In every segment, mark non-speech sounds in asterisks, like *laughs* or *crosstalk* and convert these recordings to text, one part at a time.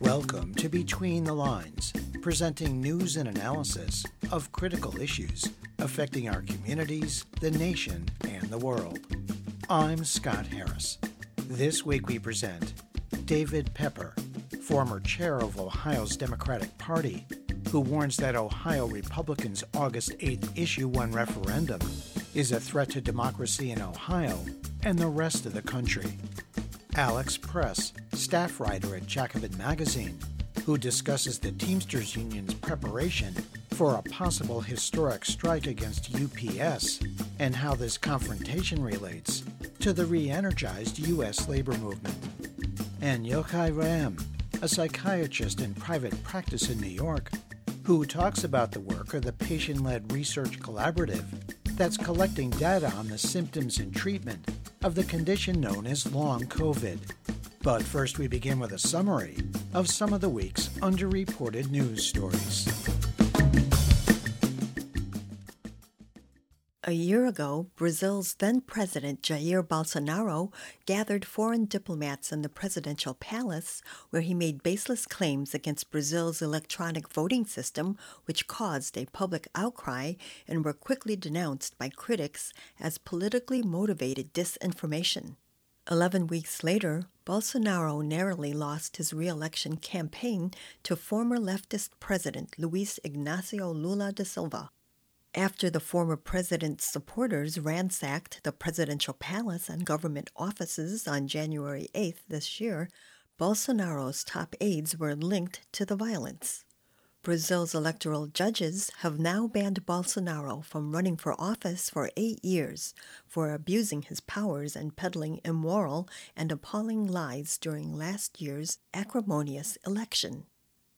Welcome to Between the Lines, presenting news and analysis of critical issues affecting our communities, the nation, and the world. I'm Scott Harris. This week we present David Pepper, former chair of Ohio's Democratic Party, who warns that Ohio Republicans' August 8th issue 1 referendum is a threat to democracy in Ohio and the rest of the country. Alex Press, staff writer at Jacobin Magazine, who discusses the Teamsters Union's preparation for a possible historic strike against UPS and how this confrontation relates to the re energized U.S. labor movement. And Yochai Re'em, a psychiatrist in private practice in New York, who talks about the work of the Patient Led Research Collaborative that's collecting data on the symptoms and treatment of the condition known as long COVID. But first, we begin with a summary of some of the week's underreported news stories. A year ago, Brazil's then President Jair Bolsonaro gathered foreign diplomats in the presidential palace, where he made baseless claims against Brazil's electronic voting system, which caused a public outcry and were quickly denounced by critics as politically motivated disinformation. Eleven weeks later, Bolsonaro narrowly lost his re election campaign to former leftist President Luiz Inácio Lula da Silva. After the former president's supporters ransacked the presidential palace and government offices on January 8th this year, Bolsonaro's top aides were linked to the violence. Brazil's electoral judges have now banned Bolsonaro from running for office for eight years for abusing his powers and peddling immoral and appalling lies during last year's acrimonious election.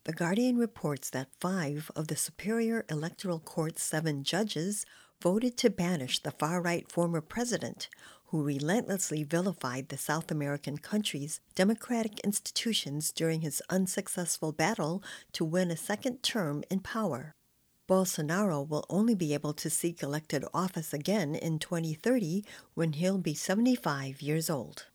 The Guardian reports that five of the Superior Electoral Court's seven judges voted to banish the far right former president, who relentlessly vilified the South American country's democratic institutions during his unsuccessful battle to win a second term in power. Bolsonaro will only be able to seek elected office again in 2030 when he'll be 75 years old.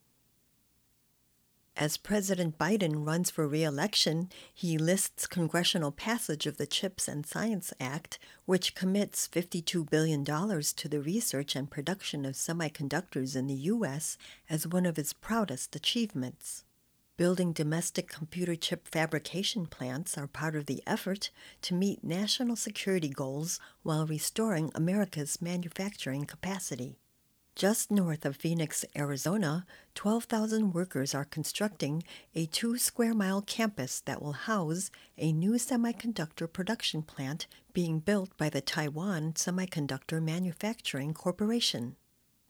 As President Biden runs for re election, he lists congressional passage of the CHIPS and Science Act, which commits $52 billion to the research and production of semiconductors in the U.S., as one of his proudest achievements. Building domestic computer chip fabrication plants are part of the effort to meet national security goals while restoring America's manufacturing capacity. Just north of Phoenix, Arizona, 12,000 workers are constructing a two square mile campus that will house a new semiconductor production plant being built by the Taiwan Semiconductor Manufacturing Corporation.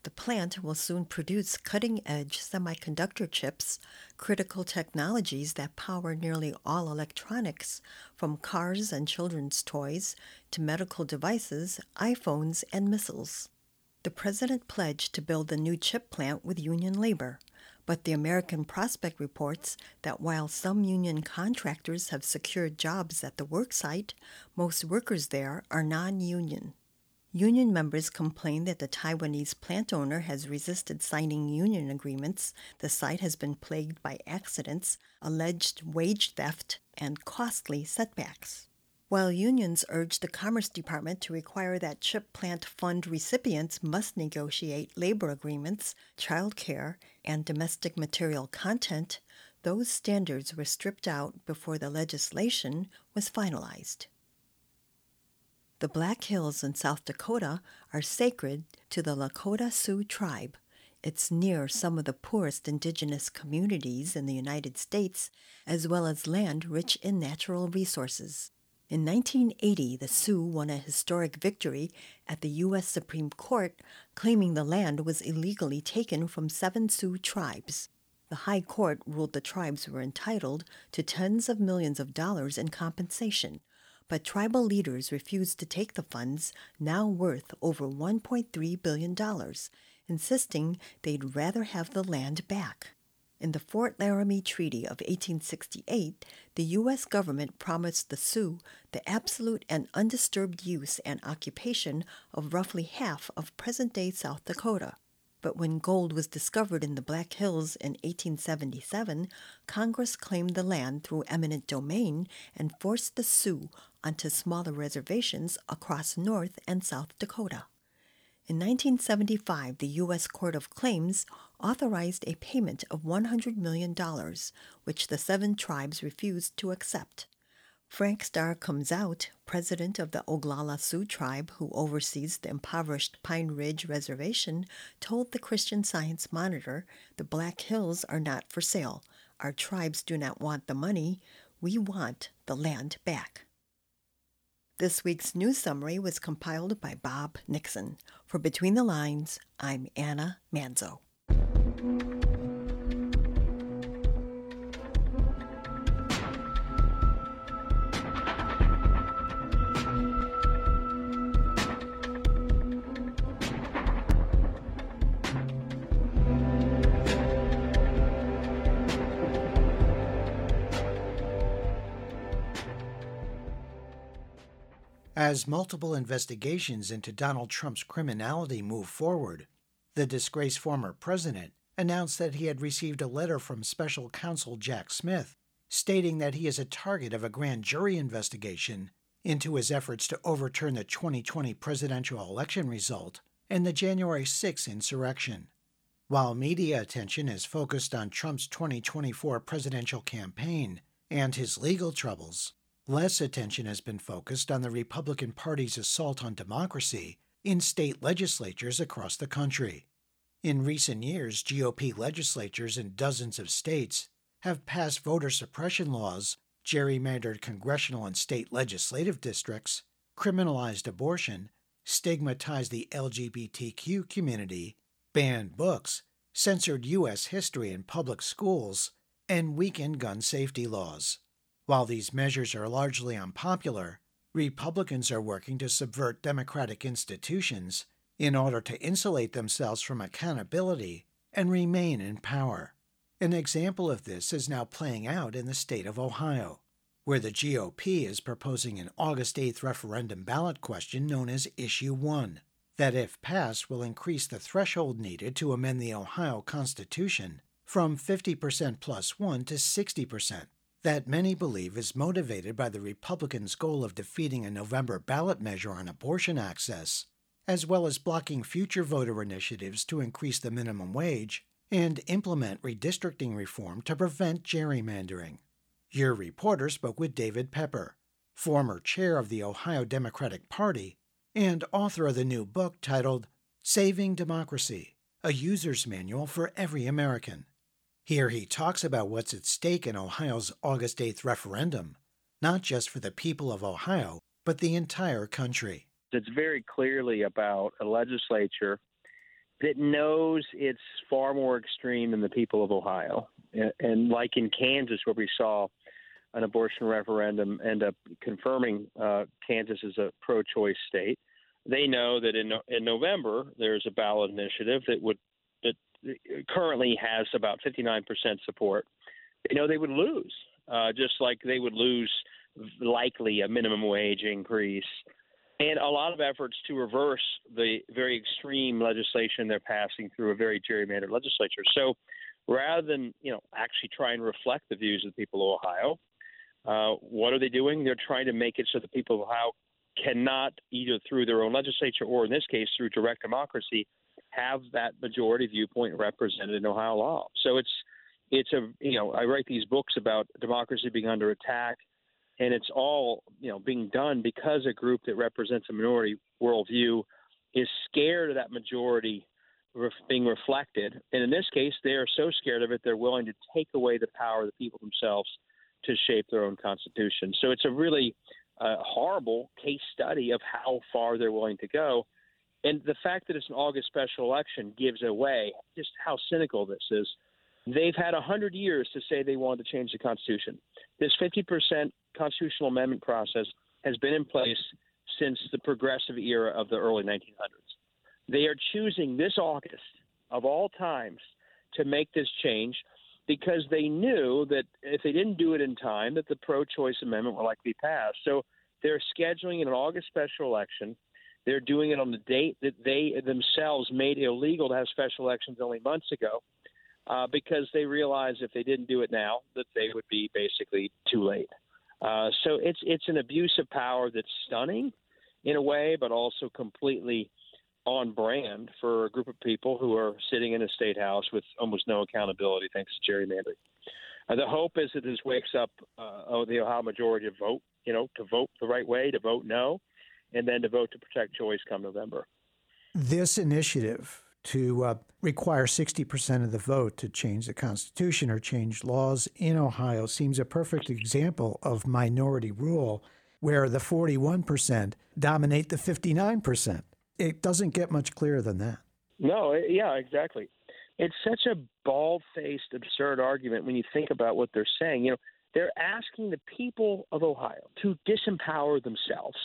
The plant will soon produce cutting edge semiconductor chips, critical technologies that power nearly all electronics, from cars and children's toys to medical devices, iPhones, and missiles. The president pledged to build the new chip plant with union labor, but the American Prospect reports that while some union contractors have secured jobs at the worksite, most workers there are non union. Union members complain that the Taiwanese plant owner has resisted signing union agreements. The site has been plagued by accidents, alleged wage theft, and costly setbacks. While unions urge the Commerce Department to require that chip plant fund recipients must negotiate labor agreements, child care, and domestic material content, those standards were stripped out before the legislation was finalized. The Black Hills in South Dakota are sacred to the Lakota Sioux tribe. It's near some of the poorest indigenous communities in the United States, as well as land rich in natural resources. In 1980, the Sioux won a historic victory at the U.S. Supreme Court, claiming the land was illegally taken from seven Sioux tribes. The High Court ruled the tribes were entitled to tens of millions of dollars in compensation, but tribal leaders refused to take the funds, now worth over $1.3 billion, insisting they'd rather have the land back. In the Fort Laramie Treaty of 1868, the U.S. government promised the Sioux the absolute and undisturbed use and occupation of roughly half of present day South Dakota. But when gold was discovered in the Black Hills in 1877, Congress claimed the land through eminent domain and forced the Sioux onto smaller reservations across North and South Dakota. In 1975, the U.S. Court of Claims authorized a payment of $100 million, which the seven tribes refused to accept. Frank Star Comes Out, president of the Oglala Sioux tribe who oversees the impoverished Pine Ridge Reservation, told the Christian Science Monitor the Black Hills are not for sale. Our tribes do not want the money. We want the land back. This week's news summary was compiled by Bob Nixon. For Between the Lines, I'm Anna Manzo. As multiple investigations into Donald Trump's criminality move forward, the disgraced former president announced that he had received a letter from special counsel Jack Smith stating that he is a target of a grand jury investigation into his efforts to overturn the 2020 presidential election result and the January 6 insurrection. While media attention is focused on Trump's 2024 presidential campaign and his legal troubles, Less attention has been focused on the Republican Party's assault on democracy in state legislatures across the country. In recent years, GOP legislatures in dozens of states have passed voter suppression laws, gerrymandered congressional and state legislative districts, criminalized abortion, stigmatized the LGBTQ community, banned books, censored U.S. history in public schools, and weakened gun safety laws. While these measures are largely unpopular, Republicans are working to subvert democratic institutions in order to insulate themselves from accountability and remain in power. An example of this is now playing out in the state of Ohio, where the GOP is proposing an August 8th referendum ballot question known as Issue 1, that if passed will increase the threshold needed to amend the Ohio Constitution from 50% plus 1 to 60% that many believe is motivated by the Republicans' goal of defeating a November ballot measure on abortion access, as well as blocking future voter initiatives to increase the minimum wage and implement redistricting reform to prevent gerrymandering. Your reporter spoke with David Pepper, former chair of the Ohio Democratic Party and author of the new book titled Saving Democracy A User's Manual for Every American. Here he talks about what's at stake in Ohio's August 8th referendum, not just for the people of Ohio, but the entire country. It's very clearly about a legislature that knows it's far more extreme than the people of Ohio. And, like in Kansas, where we saw an abortion referendum end up confirming uh, Kansas as a pro choice state, they know that in, in November there's a ballot initiative that would currently has about 59% support, you know they would lose, uh, just like they would lose likely a minimum wage increase and a lot of efforts to reverse the very extreme legislation they're passing through a very gerrymandered legislature. So rather than you know actually try and reflect the views of the people of Ohio, uh, what are they doing? They're trying to make it so the people of Ohio cannot either through their own legislature or in this case through direct democracy have that majority viewpoint represented in Ohio law. So it's it's a you know I write these books about democracy being under attack, and it's all you know being done because a group that represents a minority worldview is scared of that majority being reflected. And in this case, they are so scared of it they're willing to take away the power of the people themselves to shape their own constitution. So it's a really uh, horrible case study of how far they're willing to go. And the fact that it's an August special election gives away just how cynical this is. They've had 100 years to say they wanted to change the Constitution. This 50% constitutional amendment process has been in place since the progressive era of the early 1900s. They are choosing this August, of all times, to make this change. because they knew that if they didn't do it in time, that the pro-choice amendment would likely pass. So they're scheduling an August special election. They're doing it on the date that they themselves made illegal to have special elections only months ago, uh, because they realized if they didn't do it now, that they would be basically too late. Uh, so it's it's an abuse of power that's stunning, in a way, but also completely on brand for a group of people who are sitting in a state house with almost no accountability thanks to gerrymandering. Uh, the hope is that this wakes up uh, the Ohio majority to vote, you know, to vote the right way, to vote no, and then to vote to protect choice come November. This initiative to uh, require 60% of the vote to change the Constitution or change laws in Ohio seems a perfect example of minority rule where the 41% dominate the 59% it doesn't get much clearer than that. No, yeah, exactly. It's such a bald faced, absurd argument when you think about what they're saying. You know, they're asking the people of Ohio to disempower themselves.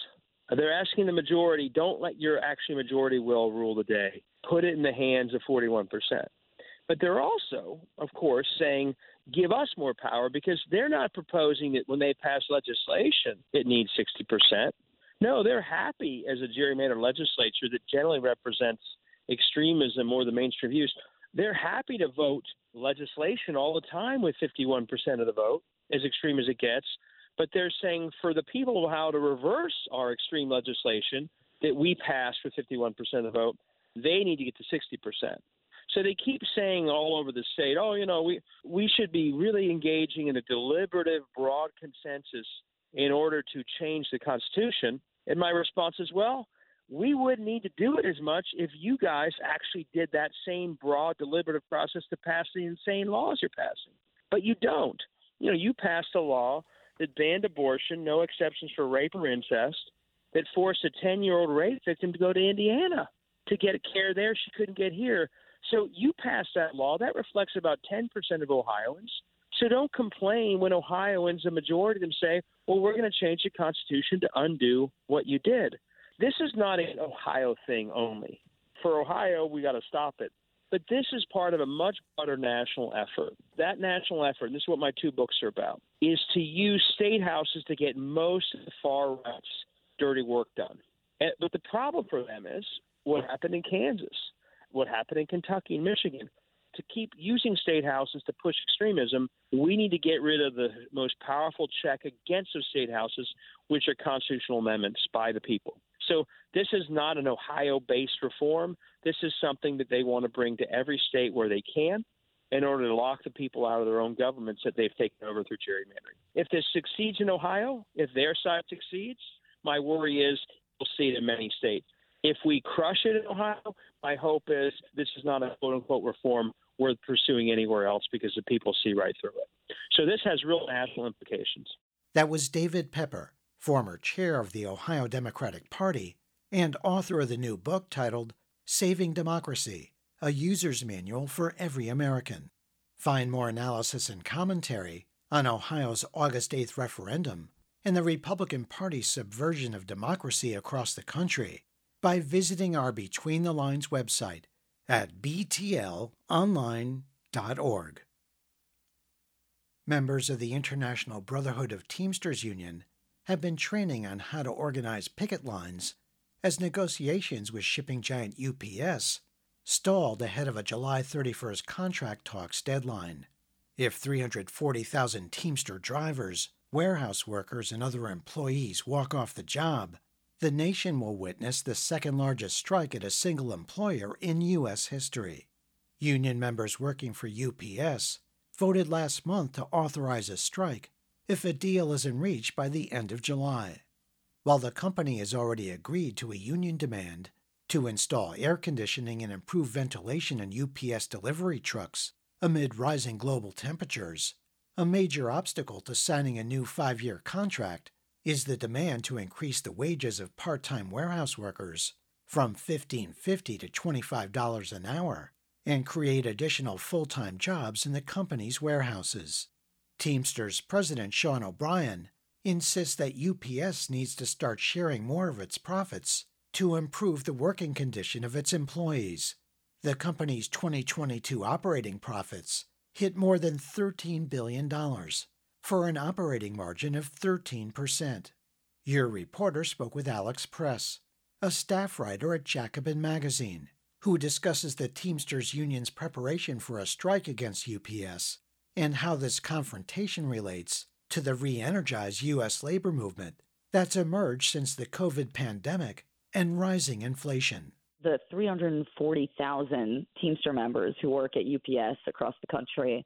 They're asking the majority, don't let your actually majority will rule the day. Put it in the hands of 41%. But they're also, of course, saying, give us more power because they're not proposing that when they pass legislation, it needs 60%. No, they're happy as a gerrymandered legislature that generally represents extremism more than mainstream views. They're happy to vote legislation all the time with 51% of the vote, as extreme as it gets. But they're saying for the people of Ohio to reverse our extreme legislation that we passed with 51% of the vote, they need to get to 60%. So they keep saying all over the state, oh, you know, we we should be really engaging in a deliberative, broad consensus in order to change the Constitution. And my response is, well, we wouldn't need to do it as much if you guys actually did that same broad deliberative process to pass the insane laws you're passing. But you don't. You know, you passed a law that banned abortion, no exceptions for rape or incest, that forced a 10 year old rape victim to go to Indiana to get care there she couldn't get here. So you passed that law. That reflects about 10% of Ohioans. So don't complain when Ohioans, a majority of them, say, well, we're going to change the Constitution to undo what you did. This is not an Ohio thing only. For Ohio, we got to stop it. But this is part of a much broader national effort. That national effort, and this is what my two books are about, is to use state houses to get most of the far right's dirty work done. And, but the problem for them is what happened in Kansas, what happened in Kentucky and Michigan to keep using state houses to push extremism, we need to get rid of the most powerful check against those state houses, which are constitutional amendments by the people. So this is not an Ohio based reform. This is something that they want to bring to every state where they can in order to lock the people out of their own governments that they've taken over through gerrymandering. If this succeeds in Ohio, if their side succeeds, my worry is we'll see it in many states. If we crush it in Ohio, my hope is this is not a quote unquote reform worth pursuing anywhere else because the people see right through it. So this has real national implications. That was David Pepper, former chair of the Ohio Democratic Party and author of the new book titled Saving Democracy A User's Manual for Every American. Find more analysis and commentary on Ohio's August 8th referendum and the Republican Party's subversion of democracy across the country by visiting our Between the Lines website at btlonline.org. Members of the International Brotherhood of Teamsters Union have been training on how to organize picket lines as negotiations with shipping giant UPS stalled ahead of a July 31st contract talks deadline. If 340,000 Teamster drivers, warehouse workers, and other employees walk off the job, the nation will witness the second largest strike at a single employer in U.S. history. Union members working for UPS voted last month to authorize a strike if a deal isn't reached by the end of July. While the company has already agreed to a union demand to install air conditioning and improve ventilation in UPS delivery trucks amid rising global temperatures, a major obstacle to signing a new five year contract is the demand to increase the wages of part time warehouse workers from $15.50 to $25 an hour and create additional full time jobs in the company's warehouses. Teamsters President Sean O'Brien insists that UPS needs to start sharing more of its profits to improve the working condition of its employees. The company's 2022 operating profits hit more than $13 billion for an operating margin of 13%. Your reporter spoke with Alex Press, a staff writer at Jacobin Magazine, who discusses the Teamsters Union's preparation for a strike against UPS and how this confrontation relates to the re energized U.S. labor movement that's emerged since the COVID pandemic and rising inflation. The 340,000 Teamster members who work at UPS across the country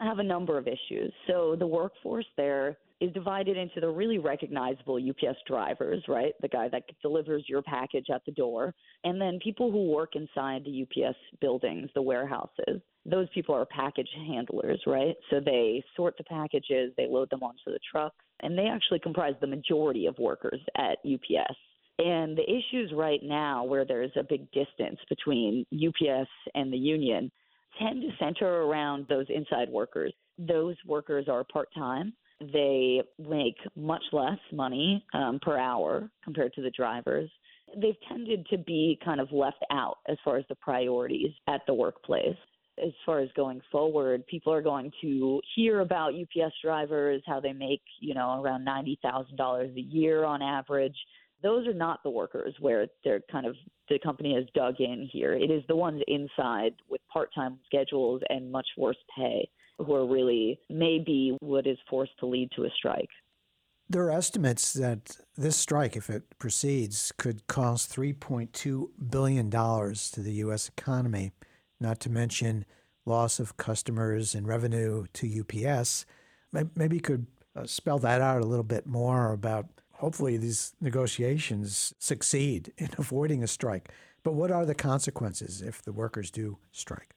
have a number of issues. So the workforce there is divided into the really recognizable UPS drivers, right? The guy that delivers your package at the door, and then people who work inside the UPS buildings, the warehouses. Those people are package handlers, right? So they sort the packages, they load them onto the trucks, and they actually comprise the majority of workers at UPS. And the issues right now, where there's a big distance between UPS and the union, tend to center around those inside workers. Those workers are part time. They make much less money um, per hour compared to the drivers. They've tended to be kind of left out as far as the priorities at the workplace. As far as going forward, people are going to hear about UPS drivers, how they make, you know, around $90,000 a year on average those are not the workers where they're kind of the company has dug in here. It is the ones inside with part time schedules and much worse pay who are really maybe what is forced to lead to a strike. There are estimates that this strike, if it proceeds, could cost $3.2 billion to the U.S. economy, not to mention loss of customers and revenue to UPS. Maybe you could uh, spell that out a little bit more about hopefully these negotiations succeed in *laughs* avoiding a strike. But what are the consequences if the workers do strike?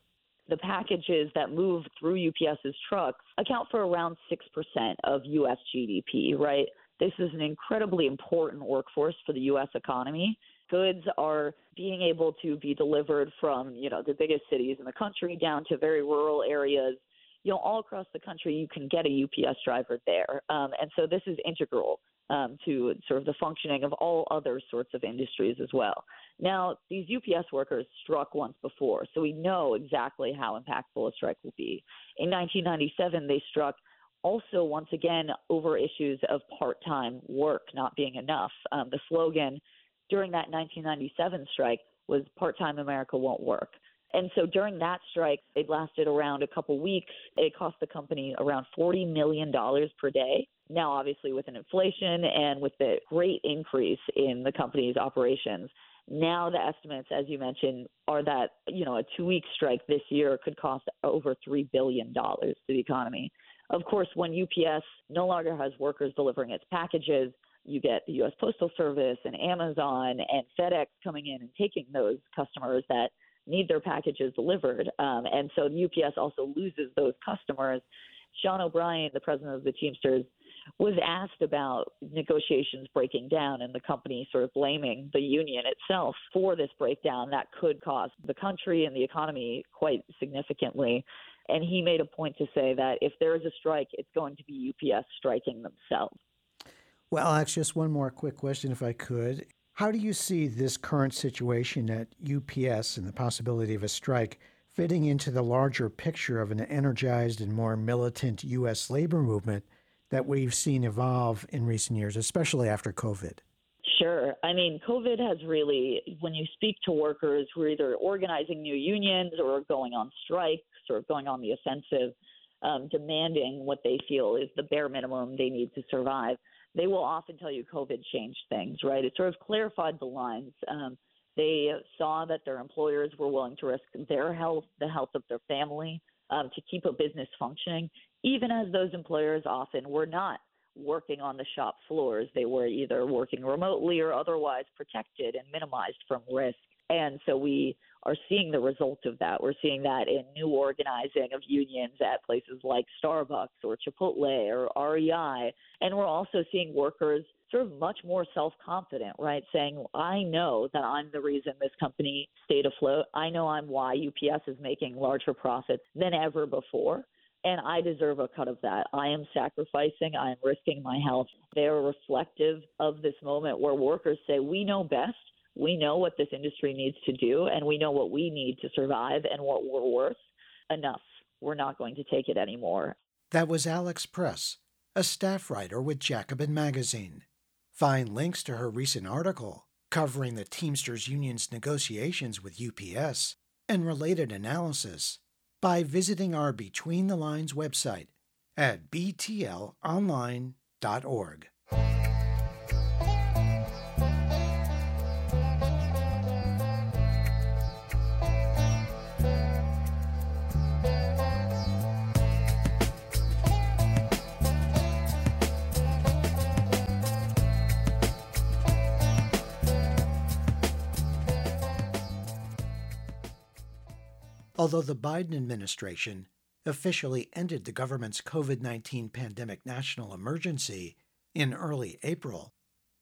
The packages that move through UPS's trucks account for around 6% of U.S. GDP, right? This is an incredibly important workforce for the U.S. economy. Goods are being able to be delivered from, you know, the biggest cities in the country down to very rural areas. You know, all across the country, you can get a UPS driver there. Um, and so this is integral um, to sort of the functioning of all other sorts of industries as well. Now, these UPS workers struck once before, so we know exactly how impactful a strike will be. In 1997, they struck also once again over issues of part-time work not being enough. Um, the slogan during that 1997 strike was "Part-time America won't work." And so during that strike, it lasted around a couple weeks. It cost the company around $40 million per day. Now, obviously, with an inflation and with the great increase in the company's operations, now the estimates, as you mentioned, are that you know a two-week strike this year could cost over three billion dollars to the economy. Of course, when UPS no longer has workers delivering its packages, you get the U.S. Postal Service and Amazon and FedEx coming in and taking those customers that need their packages delivered. Um, and so UPS also loses those customers. Sean O'Brien, the president of the Teamsters, was asked about negotiations breaking down and the company sort of blaming the union itself for this breakdown that could cost the country and the economy quite significantly. And he made a point to say that if there is a strike, it's going to be UPS striking themselves. Well, Alex, just one more quick question, if I could. How do you see this current situation at UPS and the possibility of a strike fitting into the larger picture of an energized and more militant U.S. labor movement that we've seen evolve in recent years, especially after COVID? Sure. I mean, COVID has really, when you speak to workers who are either organizing new unions or going on strikes or going on the offensive, um, demanding what they feel is the bare minimum they need to survive, they will often tell you COVID changed things, right? It sort of clarified the lines. Um, they saw that their employers were willing to risk their health, the health of their family, um, to keep a business functioning, even as those employers often were not working on the shop floors. They were either working remotely or otherwise protected and minimized from risk. And so we are seeing the result of that. We're seeing that in new organizing of unions at places like Starbucks or Chipotle or REI. And we're also seeing workers of much more self confident, right? Saying, I know that I'm the reason this company stayed afloat. I know I'm why UPS is making larger profits than ever before. And I deserve a cut of that. I am sacrificing, I am risking my health. They are reflective of this moment where workers say, We know best. We know what this industry needs to do, and we know what we need to survive and what we're worth. Enough. we're not going to take it anymore. That was Alex Press, a staff writer with Jacobin Magazine. Find links to her recent article covering the Teamsters Union's negotiations with UPS and related analysis by visiting our Between the Lines website at btlonline.org. Although the Biden administration officially ended the government's COVID 19 pandemic national emergency in early April,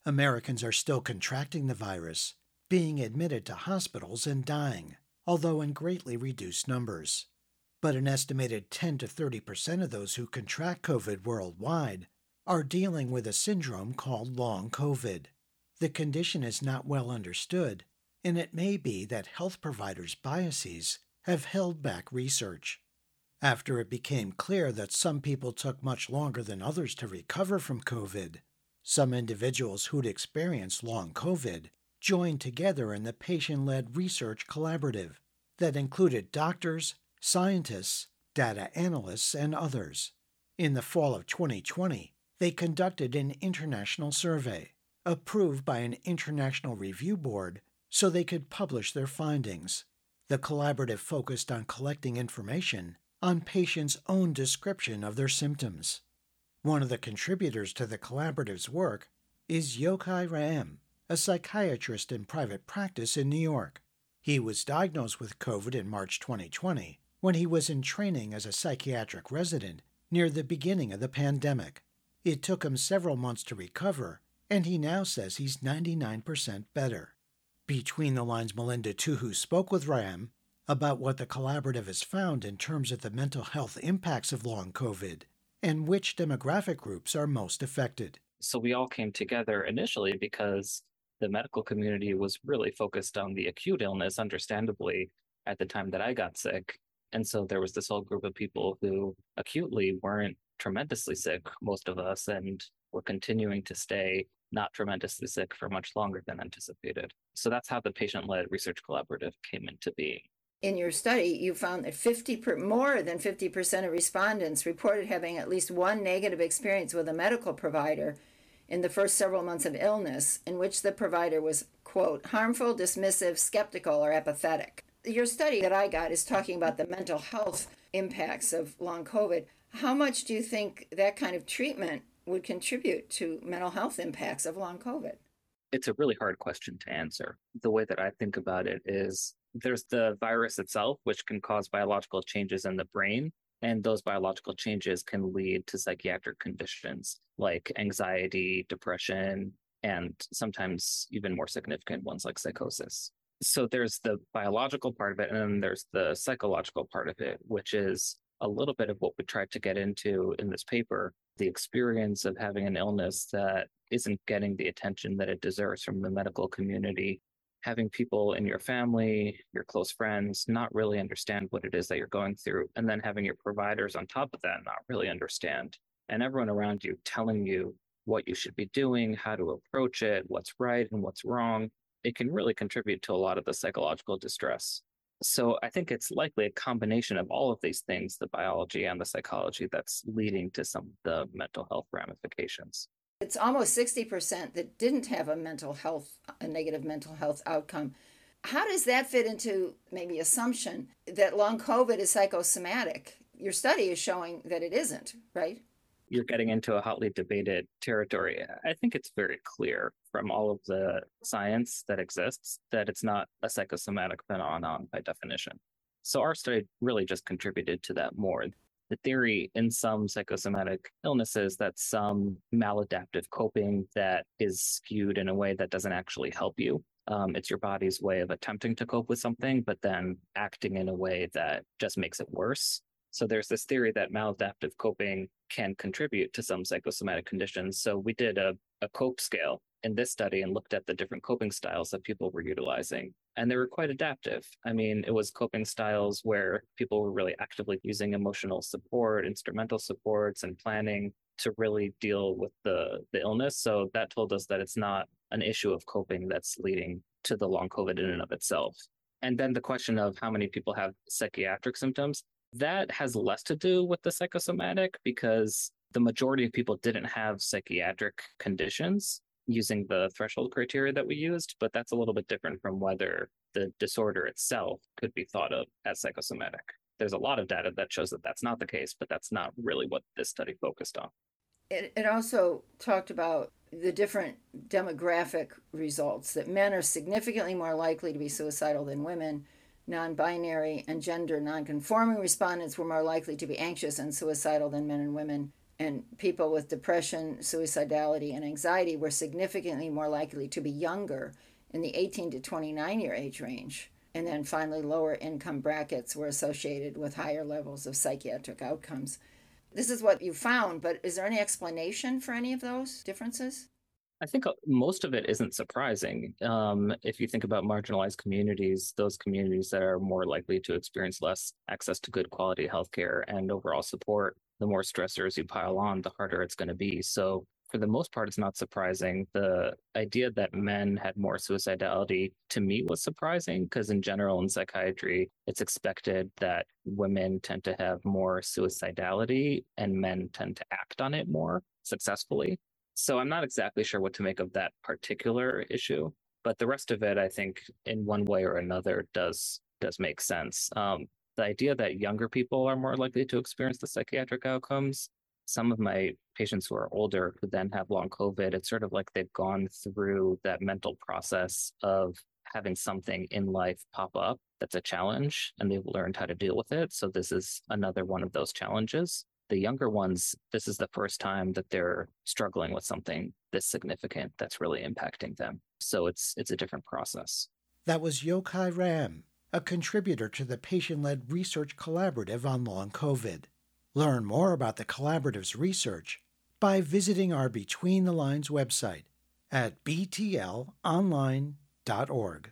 Americans are still contracting the virus, being admitted to hospitals, and dying, although in greatly reduced numbers. But an estimated 10 to 30 percent of those who contract COVID worldwide are dealing with a syndrome called long COVID. The condition is not well understood, and it may be that health providers' biases have held back research. After it became clear that some people took much longer than others to recover from COVID, some individuals who'd experienced long COVID joined together in the patient led research collaborative that included doctors, scientists, data analysts, and others. In the fall of 2020, they conducted an international survey approved by an international review board so they could publish their findings. The collaborative focused on collecting information on patients' own description of their symptoms. One of the contributors to the collaborative's work is Yochai Re'em, a psychiatrist in private practice in New York. He was diagnosed with COVID in March 2020 when he was in training as a psychiatric resident near the beginning of the pandemic. It took him several months to recover, and he now says he's 99% better. Between the Lines, Melinda Tuhus spoke with Re'em about what the collaborative has found in terms of the mental health impacts of long COVID and which demographic groups are most affected. So we all came together initially because the medical community was really focused on the acute illness, understandably, at the time that I got sick. And so there was this whole group of people who acutely weren't tremendously sick, most of us, and were continuing to stay not tremendously sick for much longer than anticipated. So that's how the patient led research collaborative came into being. In your study, you found that 50 per, more than 50% of respondents reported having at least one negative experience with a medical provider in the first several months of illness in which the provider was, quote, harmful, dismissive, skeptical, or apathetic. Your study that I got is talking about the mental health impacts of long COVID. How much do you think that kind of treatment would contribute to mental health impacts of long COVID? It's a really hard question to answer. The way that I think about it is there's the virus itself, which can cause biological changes in the brain. And those biological changes can lead to psychiatric conditions like anxiety, depression, and sometimes even more significant ones like psychosis. So there's the biological part of it, and then there's the psychological part of it, which is a little bit of what we tried to get into in this paper the experience of having an illness that isn't getting the attention that it deserves from the medical community having people in your family, your close friends not really understand what it is that you're going through, and then having your providers on top of that not really understand, and everyone around you telling you what you should be doing, how to approach it, what's right and what's wrong, it can really contribute to a lot of the psychological distress. So I think it's likely a combination of all of these things, the biology and the psychology, that's leading to some of the mental health ramifications. It's almost 60% that didn't have a mental health, a negative mental health outcome. How does that fit into maybe assumption that long COVID is psychosomatic? Your study is showing that it isn't, right? You're getting into a hotly debated territory. I think it's very clear from all of the science that exists that it's not a psychosomatic phenomenon by definition. So our study really just contributed to that more. The theory in some psychosomatic illnesses that some maladaptive coping that is skewed in a way that doesn't actually help you. Um, it's your body's way of attempting to cope with something, but then acting in a way that just makes it worse. So there's this theory that maladaptive coping can contribute to some psychosomatic conditions. So we did a, a COPE scale in this study and looked at the different coping styles that people were utilizing, and they were quite adaptive. I mean, it was coping styles where people were really actively using emotional support, instrumental supports, and planning to really deal with the, the illness. So that told us that it's not an issue of coping that's leading to the long COVID in and of itself. And then the question of how many people have psychiatric symptoms, that has less to do with the psychosomatic because the majority of people didn't have psychiatric conditions using the threshold criteria that we used, but that's a little bit different from whether the disorder itself could be thought of as psychosomatic. There's a lot of data that shows that that's not the case, but that's not really what this study focused on. It, it also talked about the different demographic results that men are significantly more likely to be suicidal than women. Non binary and gender non conforming respondents were more likely to be anxious and suicidal than men and women and people with depression, suicidality, and anxiety were significantly more likely to be younger in the 18 to 29 year age range. And then finally, lower income brackets were associated with higher levels of psychiatric outcomes. This is what you found, but is there any explanation for any of those differences? I think uh, most of it isn't surprising. Um, if you think about marginalized communities, those communities that are more likely to experience less access to good quality healthcare and overall support the more stressors you pile on, the harder it's going to be. So, for the most part, it's not surprising. The idea that men had more suicidality to me was surprising because, in general, in psychiatry, it's expected that women tend to have more suicidality and men tend to act on it more successfully. So, I'm not exactly sure what to make of that particular issue. But the rest of it, I think, in one way or another, does does make sense. Um, the idea that younger people are more likely to experience the psychiatric outcomes. Some of my patients who are older who then have long COVID, it's sort of like they've gone through that mental process of having something in life pop up that's a challenge and they've learned how to deal with it. So this is another one of those challenges. The younger ones, this is the first time that they're struggling with something this significant that's really impacting them. So it's it's a different process. That was Yochai Re'em, a contributor to the patient led research collaborative on long COVID. Learn more about the collaborative's research by visiting our Between the Lines website at btlonline.org.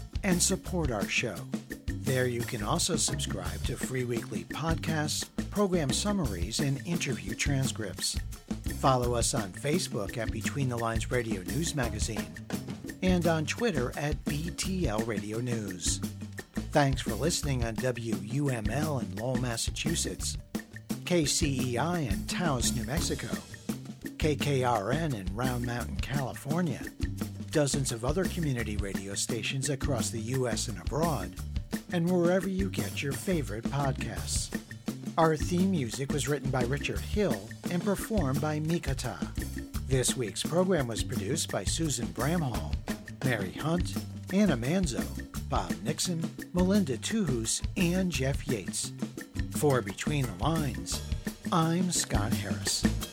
and support our show. There you can also subscribe to free weekly podcasts, program summaries, and interview transcripts. Follow us on Facebook at Between the Lines Radio News Magazine and on Twitter at BTL Radio News. Thanks for listening on WUML in Lowell, Massachusetts, KCEI in Taos, New Mexico, KKRN in Round Mountain, California, dozens of other community radio stations across the U.S. and abroad, and wherever you get your favorite podcasts. Our theme music was written by Richard Hill and performed by Mikata. This week's program was produced by Susan Bramhall, Mary Hunt, Anna Manzo, Bob Nixon, Melinda Tuhus, and Jeff Yates. For Between the Lines, I'm Scott Harris.